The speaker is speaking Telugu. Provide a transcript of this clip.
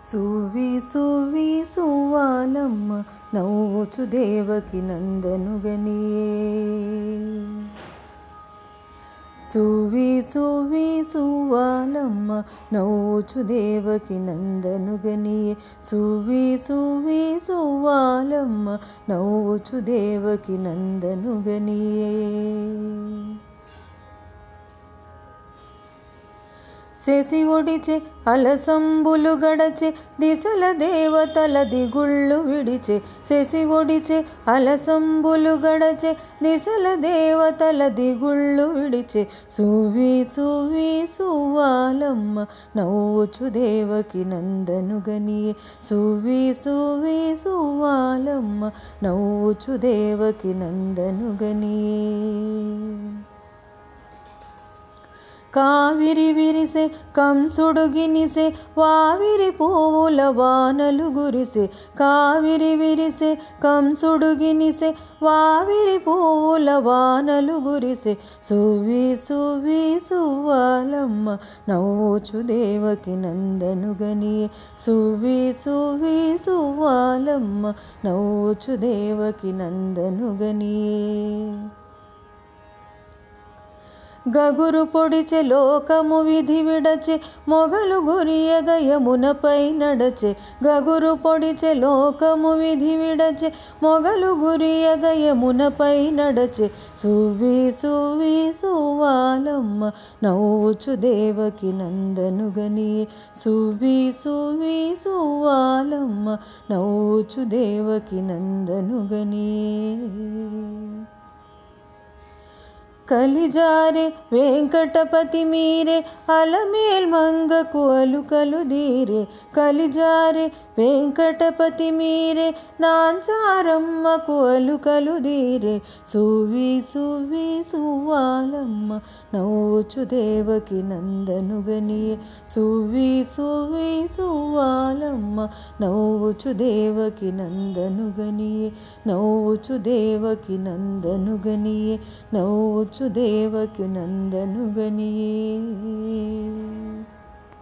సువి సువి సువాలమ్మ నవ్వుచు దేవకి నందనుగనియే సువి సువి సువాలమ్మ నవ్వుచు దేవకి నందనుగనియే సువి సువి సువాలమ్మ నవ్వుచు దేవకి నందనుగనియే శశి ఒడిచే అలసంబులు గడచే దిశల దేవతల దిగుళ్ళు విడిచే. శశి ఒడిచే అలసంబులు గడచే దిశల దేవతల దిగుళ్ళు విడిచే. సువి సువి సువాలమ్మ నవ్వుచు దేవకి నందనుగనియే సువి సువి సువాలమ్మ నవ్వుచు దేవకి నందనుగనియే కావిరి విరిసే కంసుడు గినిసే వావిరి పువ్వుల వానలు గురిసే. కావిరి విరిసే కంసుడు గినిసే వావిరి పువ్వుల వానలు గురిసే. సువి సువి సువ్వాలమ్మ నవ్వుచు దేవకి నందనుగనియే సువి సువి సువ్వాలమ్మ నవ్వుచు దేవకి నందనుగనియే గగురు పొడిచె లోకము విధి విడచె మొగలు గురియగ యమునపై నడచె. గగురు పొడిచె లోకము విధి విడచె మొగలు గురియగ యమునపై నడచె. సువి సువి సువాలమ్మ నవ్వుచు దేవకి నందనుగని. సువి సువి సువాలమ్మ నవ్వుచు దేవకి నందనుగనియే కలిజారే వెంకటపతి మీరే అలమేల్ మంగకు అలుకలు దీరే కలిజారే వెంకటపతి మీరే నాంచారమ్మకు అలుకలు దీరే సువి సువి సువాలమ్మ నవ్వుచు దేవకి నందనుగనియే సువి సువి సువాలమ్మ నవ్వుచు దేవకి నందనుగనియే नो च देवकी नन्दनुगणि नो चु देवकी नन्दनुगनिे